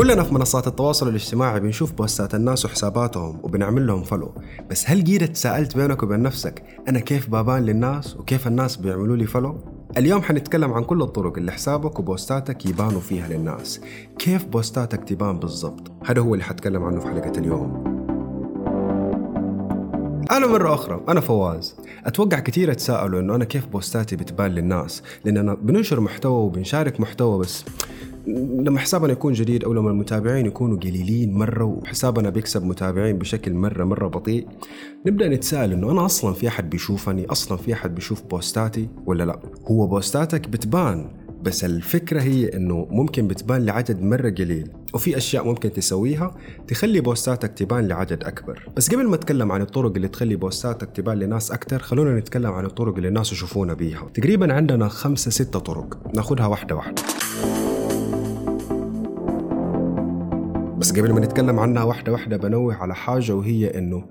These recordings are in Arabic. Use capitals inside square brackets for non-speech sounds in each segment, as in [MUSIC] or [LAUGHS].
كلنا في منصات التواصل الاجتماعي بنشوف بوستات الناس وحساباتهم وبنعمل لهم فلو بس هل قيد تساءلت بينك وبين نفسك أنا كيف بابان للناس وكيف الناس بيعملوا لي فلو؟ اليوم حنتكلم عن كل الطرق اللي حسابك وبوستاتك يبانوا فيها للناس. كيف بوستاتك تبان بالضبط؟ هذا هو اللي حنتكلم عنه في حلقة اليوم. أنا مرة أخرى أنا فواز. أتوقع كثير تساءلوا إنه أنا كيف بوستاتي بتبان للناس؟ لأننا بننشر محتوى وبنشارك محتوى بس لما حسابنا يكون جديد أو لما المتابعين يكونوا قليلين مرة وحسابنا بيكسب متابعين بشكل مرة مرة بطيء نبدأ نتساءل إنه أنا أصلا في أحد بيشوفني؟ أصلا في أحد بيشوف بوستاتي ولا لا؟ هو بوستاتك بتبان بس الفكرة هي إنه ممكن بتبان لعدد مرة قليل وفي أشياء ممكن تسويها تخلي بوستاتك تبان لعدد أكبر. بس قبل ما أتكلم عن الطرق اللي تخلي بوستاتك تبان لناس أكثر خلونا نتكلم عن الطرق اللي الناس يشوفونا بيها. تقريبا عندنا خمسة ستة طرق ناخذها واحدة واحدة. بس قبل ما نتكلم عنها واحدة واحدة بنوه على حاجة وهي إنه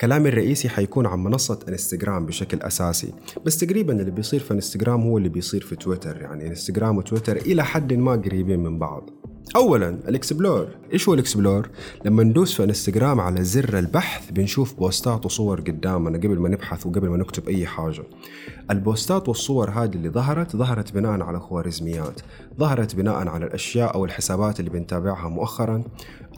كلامي الرئيسي حيكون عن منصة انستغرام بشكل أساسي. بس تقريبا اللي بيصير في انستغرام هو اللي بيصير في تويتر يعني انستغرام وتويتر إلى حد ما قريبين من بعض. اولا ال explore. إيش هو ال explore؟ لما ندوس في انستغرام على زر البحث بنشوف بوستات وصور قدامنا قبل ما نبحث وقبل ما نكتب أي حاجة. البوستات والصور هذه اللي ظهرت ظهرت بناء على خوارزميات. ظهرت بناء على الأشياء أو الحسابات اللي بنتابعها مؤخرا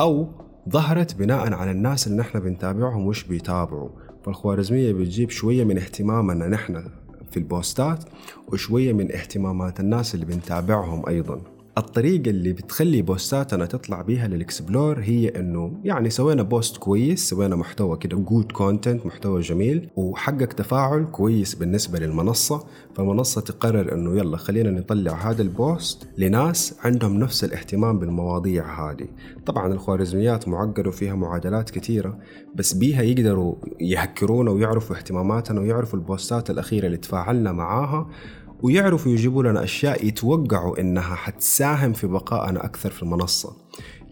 أو ظهرت بناء على الناس اللي نحن بنتابعهم وش بيتابعوا. فالخوارزمية بتجيب شوية من اهتمامنا نحن في البوستات وشوية من اهتمامات الناس اللي بنتابعهم أيضا. الطريقة اللي بتخلي بوستاتنا تطلع بيها لل explore هي إنه يعني سوينا post كويس سوينا محتوى كده good content محتوى جميل وحقق تفاعل كويس بالنسبة للمنصة فالمنصة تقرر إنه يلا خلينا نطلع هذا ال post لناس عندهم نفس الاهتمام بالمواضيع هذه. طبعا الخوارزميات معقدة وفيها معادلات كثيرة بس بيها يقدروا يهكرونا ويعرفوا اهتماماتنا ويعرفوا البوستات الأخيرة اللي تفاعلنا معاها ويعرفوا يجيبوا لنا أشياء يتوقعوا إنها حتساهم في بقائنا أكثر في المنصة.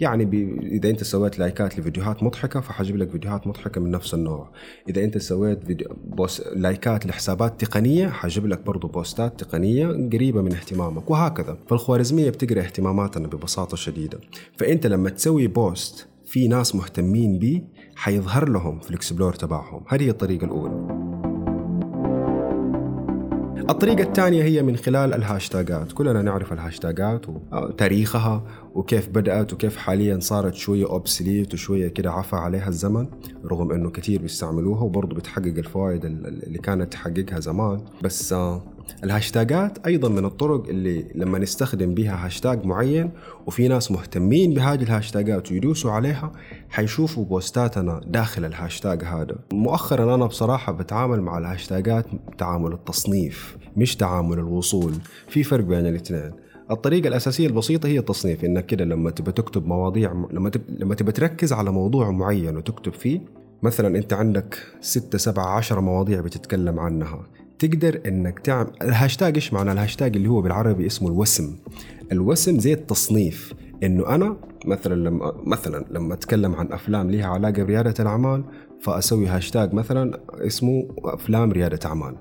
يعني بي إذا أنت سويت لايكات لفيديوهات مضحكة فحيجيب لك فيديوهات مضحكة من نفس النوع. إذا أنت سويت فيديو بوس لايكات لحسابات تقنية حيجيب لك برضو بوستات تقنية قريبة من اهتمامك وهكذا. فالخوارزمية بتقرأ اهتماماتنا ببساطة شديدة. فأنت لما تسوي post في ناس مهتمين بيه حيظهر لهم في ال explore تبعهم. هذه هي الطريقة الأولى. الطريقة الثانية هي من خلال الهاشتاجات كلنا نعرف الهاشتاجات وتاريخها وكيف بدأت وكيف حاليا صارت شوية obsolete وشوية كده عفى عليها الزمن رغم أنه كثير بيستعملوها وبرضه بتحقق الفوائد اللي كانت تحققها زمان. بس آه، الهاشتاجات أيضا من الطرق اللي لما نستخدم بها هاشتاج معين وفي ناس مهتمين بهذه الهاشتاجات ويدوسوا عليها حيشوفوا بوستاتنا داخل الهاشتاج هذا. مؤخرا أنا بصراحة بتعامل مع الهاشتاجات تعامل التصنيف مش تعامل الوصول. في فرق بين الاثنين. الطريقة الأساسية البسيطة هي التصنيف إنك كده لما تبى تكتب مواضيع لما تب... لما تبى تركز على موضوع معين وتكتب فيه مثلا أنت عندك ستة سبعة عشر مواضيع بتتكلم عنها. تقدر إنك تعمل الهاشتاج إيش معنى؟ الهاشتاج اللي هو بالعربي اسمه الوسم. الوسم زي التصنيف. إنه أنا مثلا لما مثلا لما أتكلم عن أفلام لها علاقة بريادة الأعمال فأسوي هاشتاج مثلا اسمه أفلام ريادة أعمال.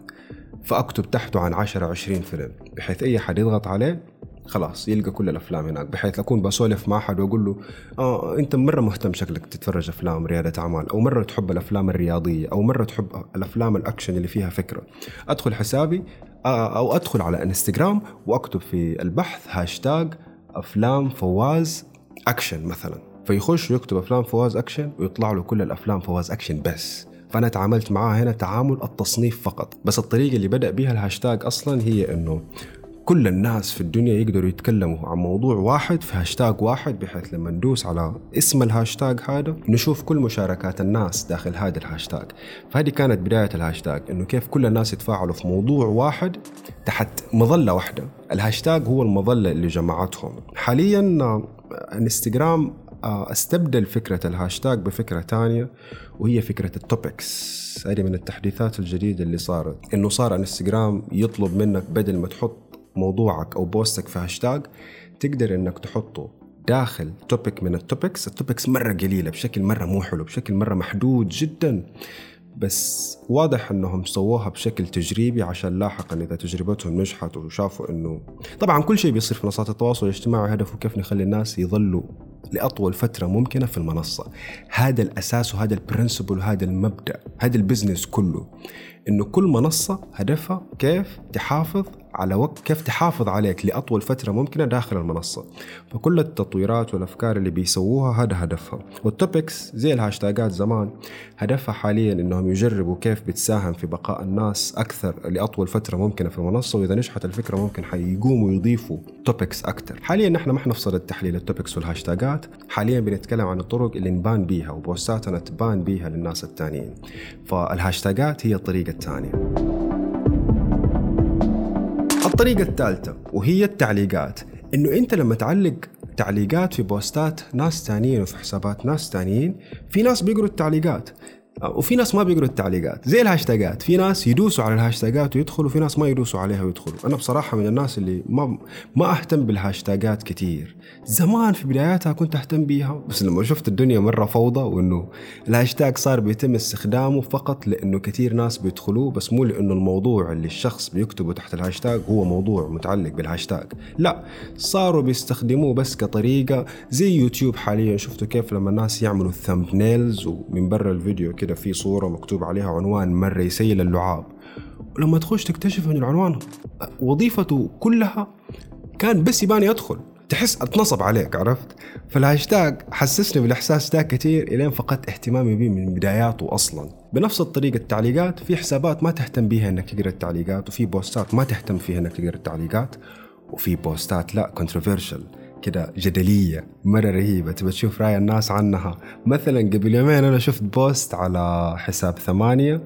فأكتب تحته عن 10 20 فيلم بحيث أي حد يضغط عليه خلاص يلقى كل الأفلام هناك بحيث أكون بسولف مع أحد وأقول له آه أنت مرة مهتم شكلك تتفرج أفلام ريادة أعمال أو مرة تحب الأفلام الرياضية أو مرة تحب الأفلام الأكشن اللي فيها فكرة. أدخل حسابي آه أو أدخل على إنستغرام وأكتب في البحث هاشتاج أفلام فواز أكشن مثلا. فيخش ويكتب أفلام فواز أكشن ويطلع له كل الأفلام فواز أكشن بس. فأنا تعاملت معاه هنا تعامل التصنيف فقط. بس الطريقة اللي بدأ بها الهاشتاج أصلا هي إنه كل الناس في الدنيا يقدروا يتكلموا عن موضوع واحد في هاشتاج واحد بحيث لما ندوس على اسم الهاشتاج هذا نشوف كل مشاركات الناس داخل هذا الهاشتاج فهذه كانت بداية الهاشتاج إنه كيف كل الناس يتفاعلوا في موضوع واحد تحت مظلة واحدة. الهاشتاج هو المظلة اللي جمعتهم. حاليا آه، انستغرام آه، استبدل فكرة الهاشتاج بفكرة تانية وهي فكرة ال topics هذه من التحديثات الجديدة اللي صارت إنه صار انستغرام يطلب منك بدل ما تحط موضوعك أو post ك في هاشتاج تقدر إنك تحطه داخل topic من ال topics ال topics مرة قليلة بشكل مرة مو حلو بشكل مرة محدود جدا. بس واضح إنهم سووها بشكل تجريبي عشان لاحقا إذا تجربتهم نجحت وشافوا إنه طبعا كل شيء بيصير في منصات التواصل الاجتماعي هدفه كيف نخلي الناس يظلوا لأطول فترة ممكنة في المنصة. هذا الأساس وهذا ال principle وهذا المبدأ هذا ال business كله. إنه كل منصة هدفها كيف تحافظ على وقت كيف تحافظ عليك لأطول فترة ممكنة داخل المنصة. فكل التطويرات والأفكار اللي بيسووها هذا هدفها. وال topics زي الهاشتاجات زمان هدفها حاليا إنهم يجربوا كيف بتساهم في بقاء الناس أكثر لأطول فترة ممكنة في المنصة وإذا نجحت الفكرة ممكن حيقوموا يضيفوا topics أكثر. حاليا نحن ما حنفصل التحليل ال topics وال hashtag ات. حاليا بنتكلم عن الطرق اللي نبان بيها و post اتنا تبان بيها للناس التانيين. فالهاشتاجات هي الطريقة الثانية. الطريقة الثالثة وهي التعليقات. إنه أنت لما تعلق تعليقات في post ات ناس تانيين وفي حسابات ناس تانيين في ناس بيقروا التعليقات. وفي ناس ما بيقروا التعليقات. زي الهاشتاجات في ناس يدوسوا على الهاشتاجات ويدخلوا في ناس ما يدوسوا عليها ويدخلوا. أنا بصراحة من الناس اللي ما ما أهتم بالهاشتاجات كثير زمان في بداياتها كنت أهتم بيها بس لما شفت الدنيا مرة فوضى وإنه الهاشتاج صار بيتم استخدامه فقط لإنه كثير ناس بيدخلوه بس مو لإنه الموضوع اللي الشخص بيكتبه تحت الهاشتاج هو موضوع متعلق بالهاشتاج لا صاروا بيستخدموه بس كطريقة زي يوتيوب حاليا. شفتوا كيف لما الناس يعملوا ال thumbnails ومن برا الفيديو كده في صورة مكتوب عليها عنوان مرة يسيل اللعاب. ولما تخش تكتشف إن العنوان وظيفته كلها كان بس يباني أدخل تحس أتنصب عليك عرفت؟ فالهاشتاج حسسني بالإحساس ده كثير إلين فقدت اهتمامي به من بداياته أصلا. بنفس الطريقة التعليقات في حسابات ما تهتم بيها إنك تقرأ التعليقات وفي post ات ما تهتم فيها إنك تقرأ التعليقات وفي post ات لا controversial كده جدلية مرة رهيبة. تبى تشوف رأي الناس عنها. مثلا قبل يومين أنا شفت post على حساب ثمانية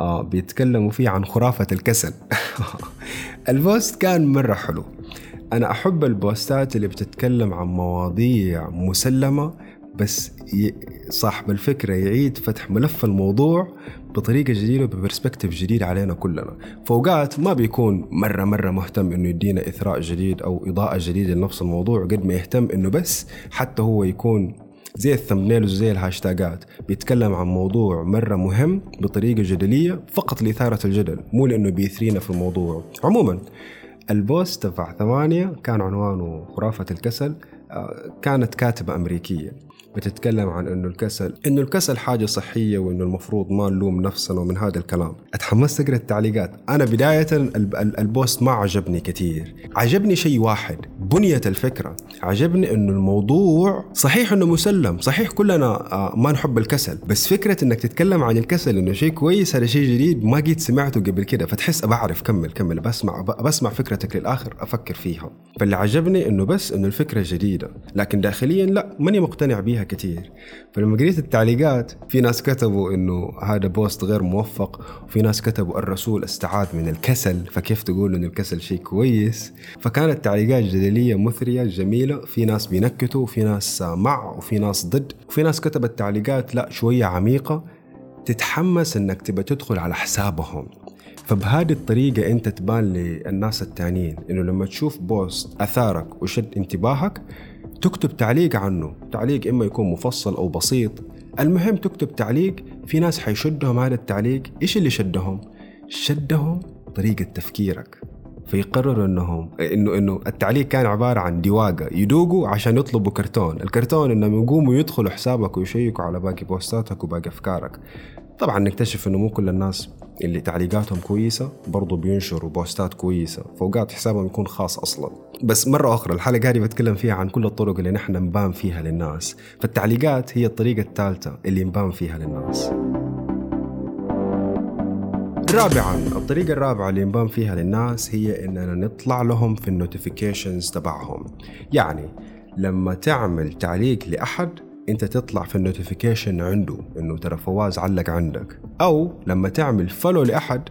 آه بيتكلموا فيه عن خرافة الكسل. [LAUGHS] ال post كان مرة حلو. أنا أحب ال post ات اللي بتتكلم عن مواضيع مسلمة بس صاحب الفكرة يعيد فتح ملف الموضوع بطريقة جديدة وب perspective جديد علينا كلنا. فوقات ما بيكون مرة مرة مهتم إنه يدينا إثراء جديد أو إضاءة جديدة لنفس الموضوع قد ما يهتم إنه بس حتى هو يكون زي ال thumbnail وزي الهاشتاجات. بيتكلم عن موضوع مرة مهم بطريقة جدلية فقط لإثارة الجدل مو لأنه بيثرينا في الموضوع. عموما ال post تبع ثمانية كان عنوانه خرافة الكسل آه، كانت كاتبة أمريكية. بتتكلم عن إنه الكسل إنه الكسل حاجة صحية وإنه المفروض ما نلوم نفسنا ومن هذا الكلام. اتحمست اقرا التعليقات. أنا بداية ال post ما عجبني كثير عجبني شيء واحد بنيه الفكرة. عجبني إنه الموضوع صحيح إنه مسلم صحيح كلنا آه، ما نحب الكسل. بس فكرة إنك تتكلم عن الكسل إنه شيء كويس هذا شيء جديد ما قد سمعته قبل كده. فتحس بعرف كمل كمل. بسمع بسمع فكرتك للآخر أفكر فيها. فاللي عجبني إنه بس إنه الفكرة جديدة. لكن داخليا لا ماني مقتنع بيها كثير فلما قريت التعليقات في ناس كتبوا إنه هذا بوست غير موفق وفي ناس كتبوا الرسول استعاذ من الكسل فكيف تقول إنه الكسل شيء كويس؟ فكانت تعليقات جدلية مثرية جميلة في ناس بينكتوا وفي ناس مع وفي ناس ضد. وفي ناس كتبت تعليقات لا شوية عميقة تتحمس إنك تبى تدخل على حسابهم. فبهذه الطريقة أنت تبان للناس التانيين إنه لما تشوف بوست أثارك وشد انتباهك تكتب تعليق عنه. تعليق إما يكون مفصل أو بسيط. المهم تكتب تعليق في ناس حيشدهم هذا التعليق. إيش اللي شدهم؟ شدهم طريقة تفكيرك. فيقرروا إنهم إنه إنه التعليق كان عبارة عن دواقة. يدوقوا عشان يطلبوا كرتون، الكرتون انهم يقوموا يدخلوا حسابك ويشيكوا على باقي بوستاتك وباقي أفكارك. طبعا نكتشف إنه مو كل الناس اللي تعليقاتهم كويسة برضو بينشروا بوستات كويسة فوقات حسابهم يكون خاص أصلا. بس مرة أخرى الحلقة هذه بتكلم فيها عن كل الطرق اللي نحن نبان فيها للناس. فالتعليقات هي الطريقة الثالثة اللي نبان فيها للناس. رابعا الطريقة الرابعة اللي نبان فيها للناس هي إننا نطلع لهم في النوتيفيكيشنز تبعهم. يعني لما تعمل تعليق لأحد انت تطلع في ال notification عنده انه ترى فواز علق عندك. أو لما تعمل follow لأحد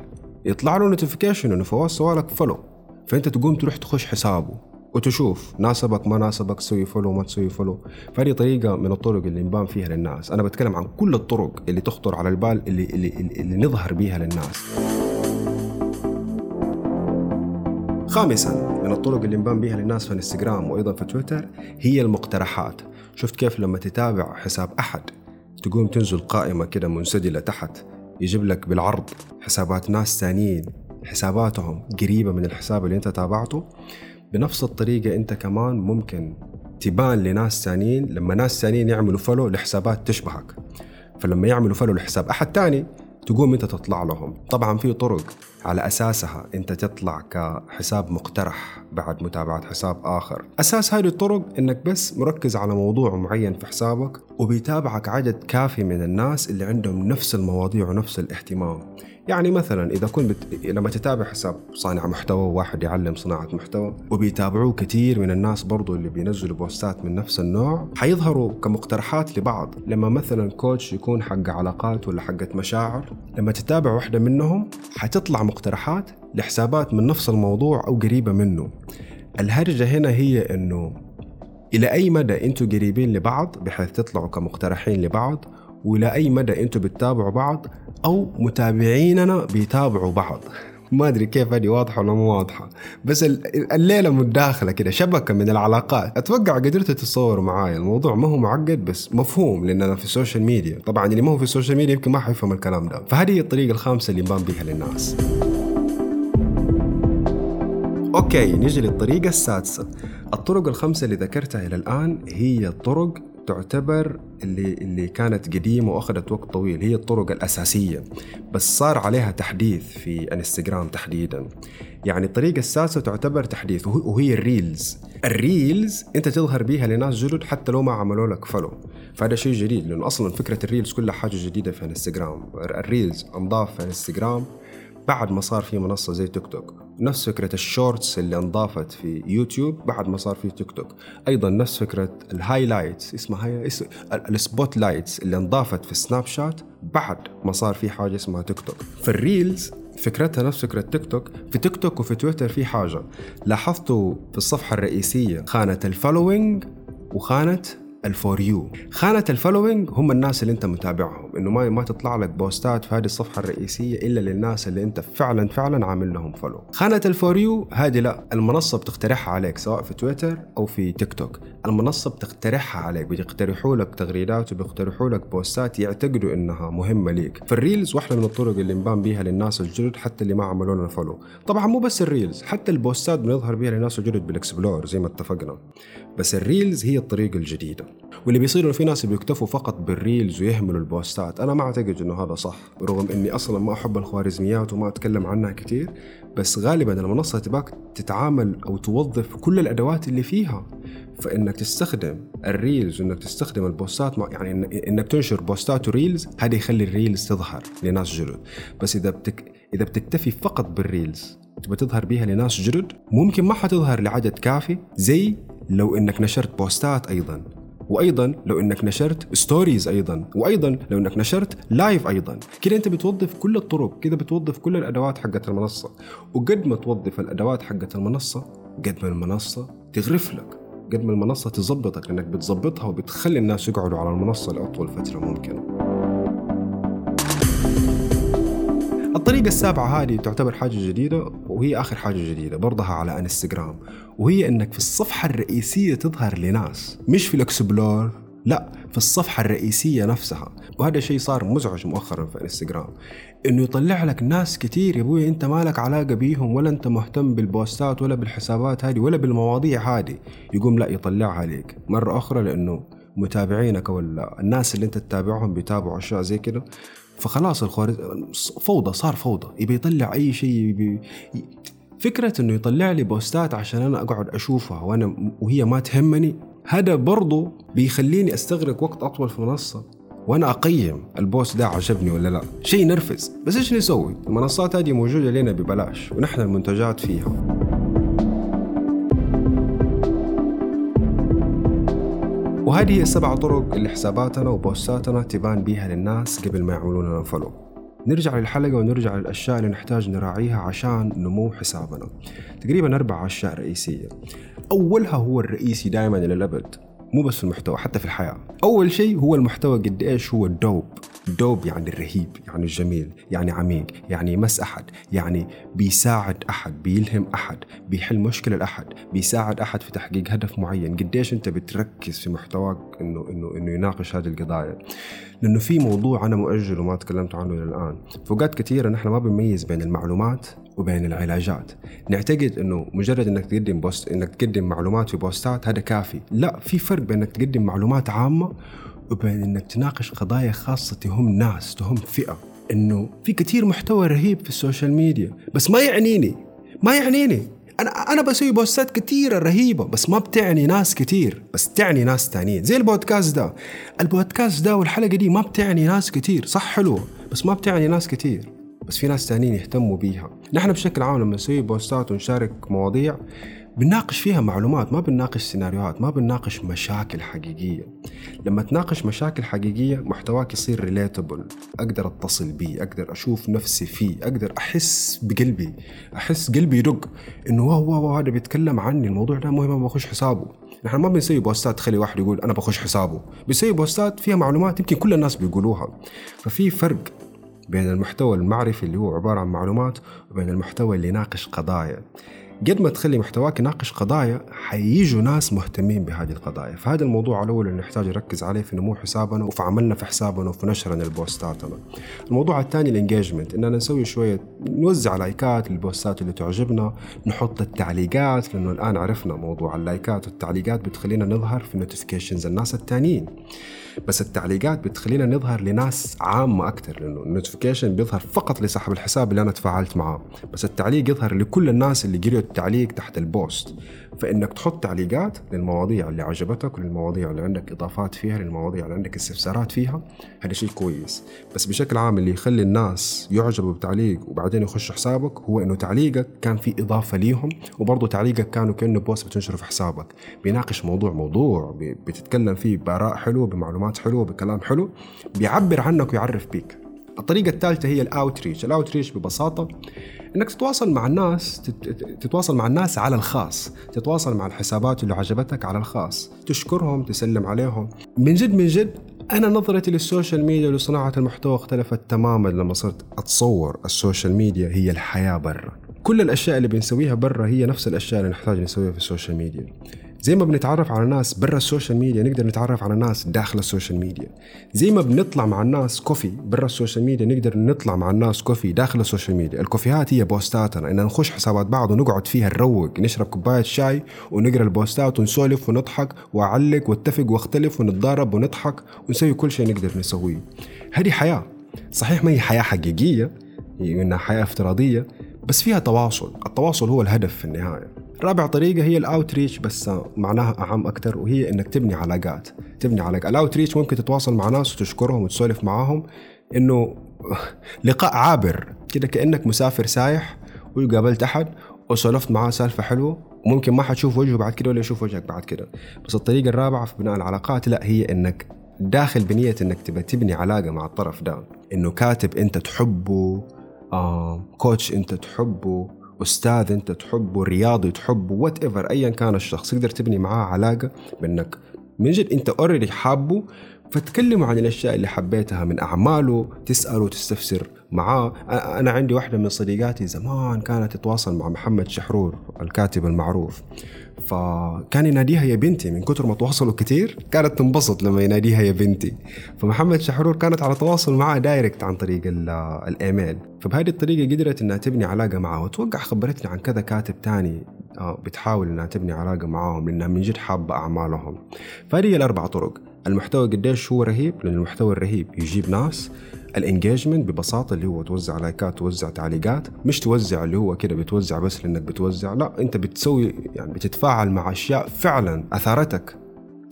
يطلع له notification انه فواز سوالك follow فانت تقوم تروح تخش حسابه وتشوف ناسبك ما ناسبك تسوي follow ما تسوي follow فهذه طريقة من الطرق اللي نبان فيها للناس. أنا بتكلم عن كل الطرق اللي تخطر على البال اللي اللي, اللي, اللي نظهر بيها للناس. خامسا من الطرق اللي نبان بيها للناس في الإنستغرام وأيضا في تويتر هي المقترحات. شفت كيف لما تتابع حساب أحد تقوم تنزل قائمة كده منسدلة تحت يجيب لك بالعرض حسابات ناس ثانيين حساباتهم قريبة من الحساب اللي أنت تابعته. بنفس الطريقة أنت كمان ممكن تبان لناس ثانيين لما ناس ثانيين يعملوا follow لحسابات تشبهك. فلما يعملوا follow لحساب أحد ثاني تقوم أنت تطلع لهم. طبعا في طرق على أساسها أنت تطلع كحساب مقترح بعد متابعة حساب آخر. أساس هذه الطرق إنك بس مركز على موضوع معين في حسابك وبيتابعك عدد كافي من الناس اللي عندهم نفس المواضيع ونفس الاهتمام. يعني مثلا إذا كنت بت... لما تتابع حساب صانع محتوى وواحد يعلم صناعة محتوى وبيتابعوه كثير من الناس برضو اللي بينزلوا بوستات من نفس النوع حيظهروا كمقترحات لبعض. لما مثلا كوتش يكون حق علاقات ولا حقة مشاعر لما تتابع واحدة منهم حتطلع مقترحات لحسابات من نفس الموضوع أو قريبة منه. الهرجة هنا هي إنه إلى أي مدى أنتم قريبين لبعض بحيث تطلعوا كمقترحين لبعض والى أي مدى أنتم بتتابعوا بعض أو متابعيننا بيتابعوا بعض. ما أدري كيف هذه واضحة ولا مو واضحة. بس الليلة متداخلة كده شبكة من العلاقات. أتوقع قدرتوا تتصوروا معايا. الموضوع ما هو معقد بس مفهوم لاننا في ال social media طبعا اللي ما هو في ال social media يمكن ما حيفهم الكلام ده. فهذه هي الطريقة الخامسة اللي نبان بها للناس. okay نيجي للطريقة السادسة. الطرق الخمسة اللي ذكرتها إلى الآن هي طرق تعتبر اللي اللي كانت قديمة وأخذت وقت طويل هي الطرق الأساسية. بس صار عليها تحديث في انستغرام تحديدا. يعني الطريقة السادسه تعتبر تحديث وهي ال reels. ال reels أنت تظهر بيها لناس جدد حتى لو ما عملوا لك follow فهذا شيء جديد لأنه أصلا فكرة ال reels كلها حاجة جديدة في انستغرام ال reels أنضاف في انستغرام بعد ما صار في منصة زي تيك توك. نفس فكرة ال shorts اللي انضافت في يوتيوب بعد ما صار في تيك توك. أيضا نفس فكرة ال highlights اسمها هي اسم ال spotlights اللي انضافت في سناب شات بعد ما صار في حاجة اسمها تيك توك. في ال reels فكرتها نفس فكرة تيك توك في تيك توك وفي تويتر في حاجة. لاحظتوا في الصفحة الرئيسية خانة ال following وخانة ال for you خانة ال following هم الناس اللي انت متابعهم. انه ما ما تطلع لك بوستات في هذه الصفحة الرئيسية إلا للناس اللي انت فعلا فعلا عامل لهم follow خانة ال for you هذه لا. المنصة بتقترحها عليك سواء في تويتر أو في تيك توك. المنصة بتقترحها عليك بيقترحوا لك تغريدات وبيقترحوا لك بوستات يعتقدوا إنها مهمة ليك. فال reels واحدة من الطرق اللي نبان بيها للناس الجدد حتى اللي ما عملوا لنا follow طبعا مو بس ال reels حتى البوستات بنظهر بيها للناس الجدد بال explore زي ما اتفقنا. بس ال reels هي الطريقة الجديدة. واللي بيصير انه في ناس بيكتفوا فقط بال reels ويهملوا البوستات. أنا ما أعتقد إنه هذا صح رغم إني أصلا ما أحب الخوارزميات وما أتكلم عنها كثير بس غالبا المنصة تباك تتعامل أو توظف كل الأدوات اللي فيها. فإنك تستخدم ال reels وإنك تستخدم البوستات يعني إنك تنشر بوستات و reels هذا يخلي ال reels تظهر لناس جدد. بس إذا بتك إذا بتكتفي فقط بال reels تبى تظهر بيها لناس جدد ممكن ما حتظهر لعدد كافي زي لو إنك نشرت بوستات أيضا. وأيضا لو إنك نشرت stories أيضا وأيضا لو إنك نشرت live أيضا. كده أنت بتوظف كل الطرق كده بتوظف كل الأدوات حقت المنصة. وقد ما توظف الأدوات حقت المنصة قد ما المنصة تغرف لك. قد ما المنصة تظبطك لأنك بتظبطها وبتخلي الناس يقعدوا على المنصة لأطول فترة ممكنة. الطريقة السابعة هذه تعتبر حاجة جديدة وهي آخر حاجة جديدة برضها على انستغرام وهي إنك في الصفحة الرئيسية تظهر لناس مش في الإكسبلور لا في الصفحة الرئيسية نفسها. وهذا شيء صار مزعج مؤخرا في انستغرام إنه يطلع لك ناس كتير يا أبوي أنت ما لك علاقة بيهم ولا أنت مهتم بالبوستات ولا بالحسابات هذه ولا بالمواضيع هذه. يقوم لا يطلعها عليك. مرة أخرى لأنه متابعينك ولا الناس اللي أنت تتابعهم بيتابعوا أشياء زي كده. فخلاص الخوارزم فوضى صار فوضى. يبي يطلع أي شيء يبي فكرة إنه يطلع لي بوستات عشان أنا أقعد أشوفها وأنا وهي ما تهمني هذا برضو بيخليني أستغرق وقت أطول في المنصة وأنا أقيم ال post ده عجبني ولا لا. شيء ينرفز. بس إيش نسوي؟ المنصات هذه موجودة لنا ببلاش ونحن المنتجات فيها. وهذه هي السبع طرق اللي حساباتنا وبوستاتنا تبان بيها للناس قبل ما يعملون لنا follow نرجع للحلقة ونرجع للأشياء اللي نحتاج نراعيها عشان نمو حسابنا. تقريبا أربع أشياء رئيسية. أولها هو الرئيسي دائما إلى الأبد مو بس في المحتوى حتى في الحياة. أول شيء هو المحتوى قد إيش هو ال dope dope يعني الرهيب يعني الجميل يعني عميق يعني يمس أحد يعني بيساعد أحد بيلهم أحد بيحل مشكلة لأحد بيساعد أحد في تحقيق هدف معين. قديش أنت بتركز في محتواك إنه إنه إنه يناقش هذه القضايا. لأنه في موضوع أنا مؤجل وما تكلمت عنه إلى الآن. في أوقات كثيرة نحن ما بنميز بين المعلومات وبين العلاجات. نعتقد إنه مجرد إنك تقدم post إنك تقدم معلومات في بوستات هذا كافي. لا في فرق بين إنك تقدم معلومات عامة وبين إنك تناقش قضايا خاصة تهم ناس تهم فئة. إنه في كثير محتوى رهيب في ال social media بس ما يعنيني. ما يعنيني. أنا أنا بسوي بوستات كثيره رهيبة بس ما بتعني ناس كثير بس تعني ناس تانيين. زي البودكاست ده. البودكاست ده والحلقة دي ما بتعني ناس كثير صح حلوة بس ما بتعني ناس كثير بس في ناس تانيين يهتموا بيها. نحن بشكل عام لما نسوي بوستات ونشارك مواضيع بنناقش فيها معلومات ما بنناقش سيناريوهات ما بنناقش مشاكل حقيقية. لما تناقش مشاكل حقيقية محتواك يصير relatable أقدر أتصل بيه أقدر أشوف نفسي فيه أقدر أحس بقلبي أحس قلبي يدق إنه wow wow هذا بيتكلم عني الموضوع ده مهم بخش حسابه. نحن ما بنسوي بوستات تخلي واحد يقول أنا بخش حسابه. بنسوي بوستات فيها معلومات يمكن كل الناس بيقولوها. ففي فرق بين المحتوى المعرفي اللي هو عبارة عن معلومات وبين المحتوى اللي يناقش قضايا. قد ما تخلي محتواك يناقش قضايا حييجوا ناس مهتمين بهذه القضايا. فهذا الموضوع الأول اللي نحتاج نركز عليه في نمو حسابنا وفي عملنا في حسابنا وفي نشرنا لبوستاتنا الموضوع الثاني ال engagement إننا نسوي شوية نوزع لايكات للبوستات اللي تعجبنا نحط التعليقات لأنه الآن عرفنا موضوع اللايكات والتعليقات بتخلينا نظهر في notifications الناس الثانيين. بس التعليقات بتخلينا نظهر لناس عامة أكثر لأنه ال notification بيظهر فقط لصاحب الحساب اللي أنا تفاعلت معاه. بس التعليق يظهر لكل الناس اللي قريوا التعليق تحت ال post. فإنك تحط تعليقات للمواضيع اللي عجبتك وللمواضيع اللي عندك إضافات فيها للمواضيع اللي عندك استفسارات فيها هذا شيء كويس. بس بشكل عام اللي يخلي الناس يعجبوا بتعليق وبعدين يخشوا حسابك هو إنه تعليقك كان في إضافة ليهم وبرضه تعليقك كانه كانه post بتنشره في حسابك. بيناقش موضوع موضوع بتتكلم فيه بآراء حلوة بمعلومات حلوة بكلام حلو بيعبر عنك ويعرف بيك. الطريقة الثالثة هي ال outreach، ال outreach ببساطة إنك تتواصل مع الناس تتواصل مع الناس على الخاص. تتواصل مع الحسابات اللي عجبتك على الخاص. تشكرهم تسلم عليهم. من جد من جد أنا نظرتي لل social media ولصناعة المحتوى اختلفت تماما لما صرت أتصور ال social media هي الحياة برا. كل الأشياء اللي بنسويها برا هي نفس الأشياء اللي نحتاج نسويها في ال social media. زي ما بنتعرف على ناس برا ال social media نقدر نتعرف على ناس داخل ال social media. زي ما بنطلع مع الناس coffee برا ال social media نقدر نطلع مع الناس coffee داخل ال social media. الكوفيهات هي بوستاتنا. إن نخش حسابات بعض ونقعد فيها نروق نشرب كوباية شاي ونقرأ ال posts ونسولف ونضحك وأعلق وأتفق وأختلف ونتضارب ونضحك ونسوي كل شيء نقدر نسويه. هذه حياة. صحيح ما هي حياة حقيقية هي إنها حياة افتراضية بس فيها تواصل. التواصل هو الهدف في النهاية. رابع طريقة هي ال outreach بس معناها أعم أكثر وهي إنك تبني علاقات تبني علاقات ال outreach ممكن تتواصل مع ناس وتشكرهم وتسولف معاهم إنه [LAUGHS] لقاء عابر كده كأنك مسافر سايح وقابلت أحد وسولفت معاه سالفة حلوة. وممكن ما حتشوف وجهه بعد كده ولا يشوف وجهك بعد كده. بس الطريقة الرابعة في بناء العلاقات لا هي إنك داخل بنية إنك تبى تبني علاقة مع الطرف ده. إنه كاتب أنت تحبه آه coach أنت تحبه أستاذ أنت تحبه رياضي تحبه whatever ايا كان الشخص تقدر تبني معاه علاقة بأنك من جد أنت already حابه فتكلموا عن الأشياء اللي حبيتها من أعماله تسأله تستفسر معاه. أنا عندي واحدة من صديقاتي زمان كانت تتواصل مع محمد شحرور الكاتب المعروف. فكان يناديها يا بنتي من كثر ما تواصلوا كثير كانت تنبسط لما يناديها يا بنتي. فمحمد شحرور كانت على تواصل معاه direct عن طريق الايميل فبهذه الطريقة قدرت إنها تبني علاقة معاه واتوقع خبرتني عن كذا كاتب تاني بتحاول إنها تبني علاقة معاهم لأنها من جد حابة أعمالهم. فهذه الأربع طرق. المحتوى قديش هو رهيب لأن المحتوى الرهيب يجيب ناس. ال engagement ببساطة اللي هو توزع likeات توزع تعليقات. مش توزع اللي هو كده بتوزع بس لأنك بتوزع لا أنت بتسوي يعني بتتفاعل مع أشياء فعلا أثارتك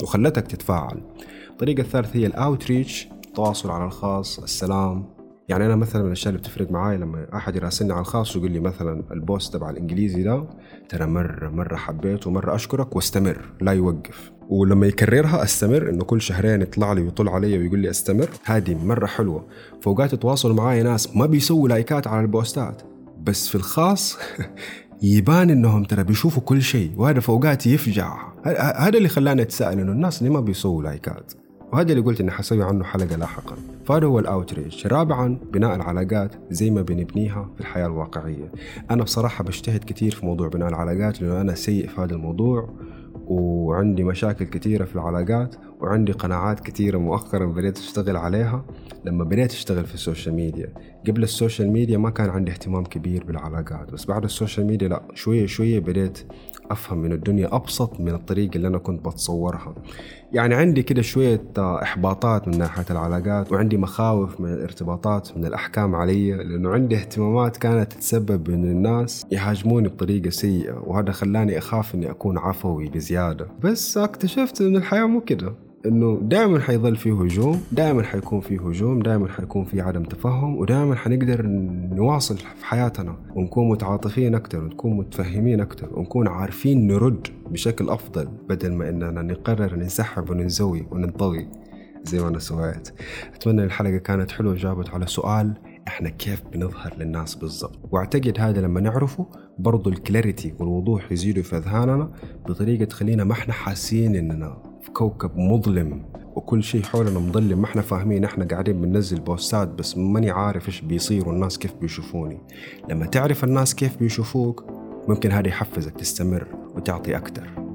وخلتك تتفاعل. الطريقة الثالثة هي ال outreach التواصل على الخاص السلام. يعني أنا مثلا من الأشياء اللي بتفرق معاي لما أحد يراسلني على الخاص ويقول لي مثلا ال post تبع الإنجليزي ده ترى مرة مرة حبيته ومره أشكرك واستمر لا يوقف. ولما يكررها أستمر إنه كل شهرين يطلع لي ويطل علي ويقول لي أستمر. هذه مرة حلوة. فوقات يتواصلوا معايا ناس ما بيسووا لايكات على ال posts. بس في الخاص [LAUGHS] يبان إنهم ترى بيشوفوا كل شيء وهذا فوقات يفجع. هذا اللي خلاني أتساءل إنه الناس اللي ما بيسووا لايكات؟ وهذا اللي قلت إني حسوي عنه حلقة لاحقا. فهذا هو ال outreach رابعا بناء العلاقات زي ما بنبنيها في الحياة الواقعية. أنا بصراحة بجتهد كثير في موضوع بناء العلاقات لأنه أنا سيء في هذا الموضوع وعندي مشاكل كثيرة في العلاقات. وعندي قناعات كثيرة مؤخرا بديت أشتغل عليها لما بديت أشتغل في ال social media. قبل ال social media ما كان عندي اهتمام كبير بالعلاقات بس بعد ال social media لا شوية شوية بديت أفهم من الدنيا أبسط من الطريقة اللي أنا كنت بتصورها. يعني عندي كده شوية إحباطات من ناحية العلاقات وعندي مخاوف من الارتباطات من الأحكام علي لأنه عندي اهتمامات كانت تتسبب إن الناس يهاجموني بطريقة سيئة وهذا خلاني أخاف إني أكون عفوي بزيادة. بس اكتشفت إن الحياة مو كده. إنه دائما حيظل في هجوم دائما حيكون في هجوم دائما حيكون في عدم تفهم ودائما حنقدر نواصل في حياتنا ونكون متعاطفين أكثر ونكون متفهمين أكثر ونكون عارفين نرد بشكل أفضل بدل ما إننا نقرر ننسحب وننزوي وننطوي زي ما أنا سويت. أتمنى الحلقة كانت حلوة جابت على سؤال إحنا كيف بنظهر للناس بالضبط. وأعتقد هذا لما نعرفه برضو ال clarity والوضوح يزيدوا في أذهاننا بطريقة تخلينا ما إحنا حاسين إننا في كوكب مظلم وكل شيء حولنا مظلم ما إحنا فاهمين إحنا قاعدين بننزل posts بس ماني عارف إيش بيصير والناس كيف بيشوفوني. لما تعرف الناس كيف بيشوفوك ممكن هذا يحفزك تستمر وتعطي أكثر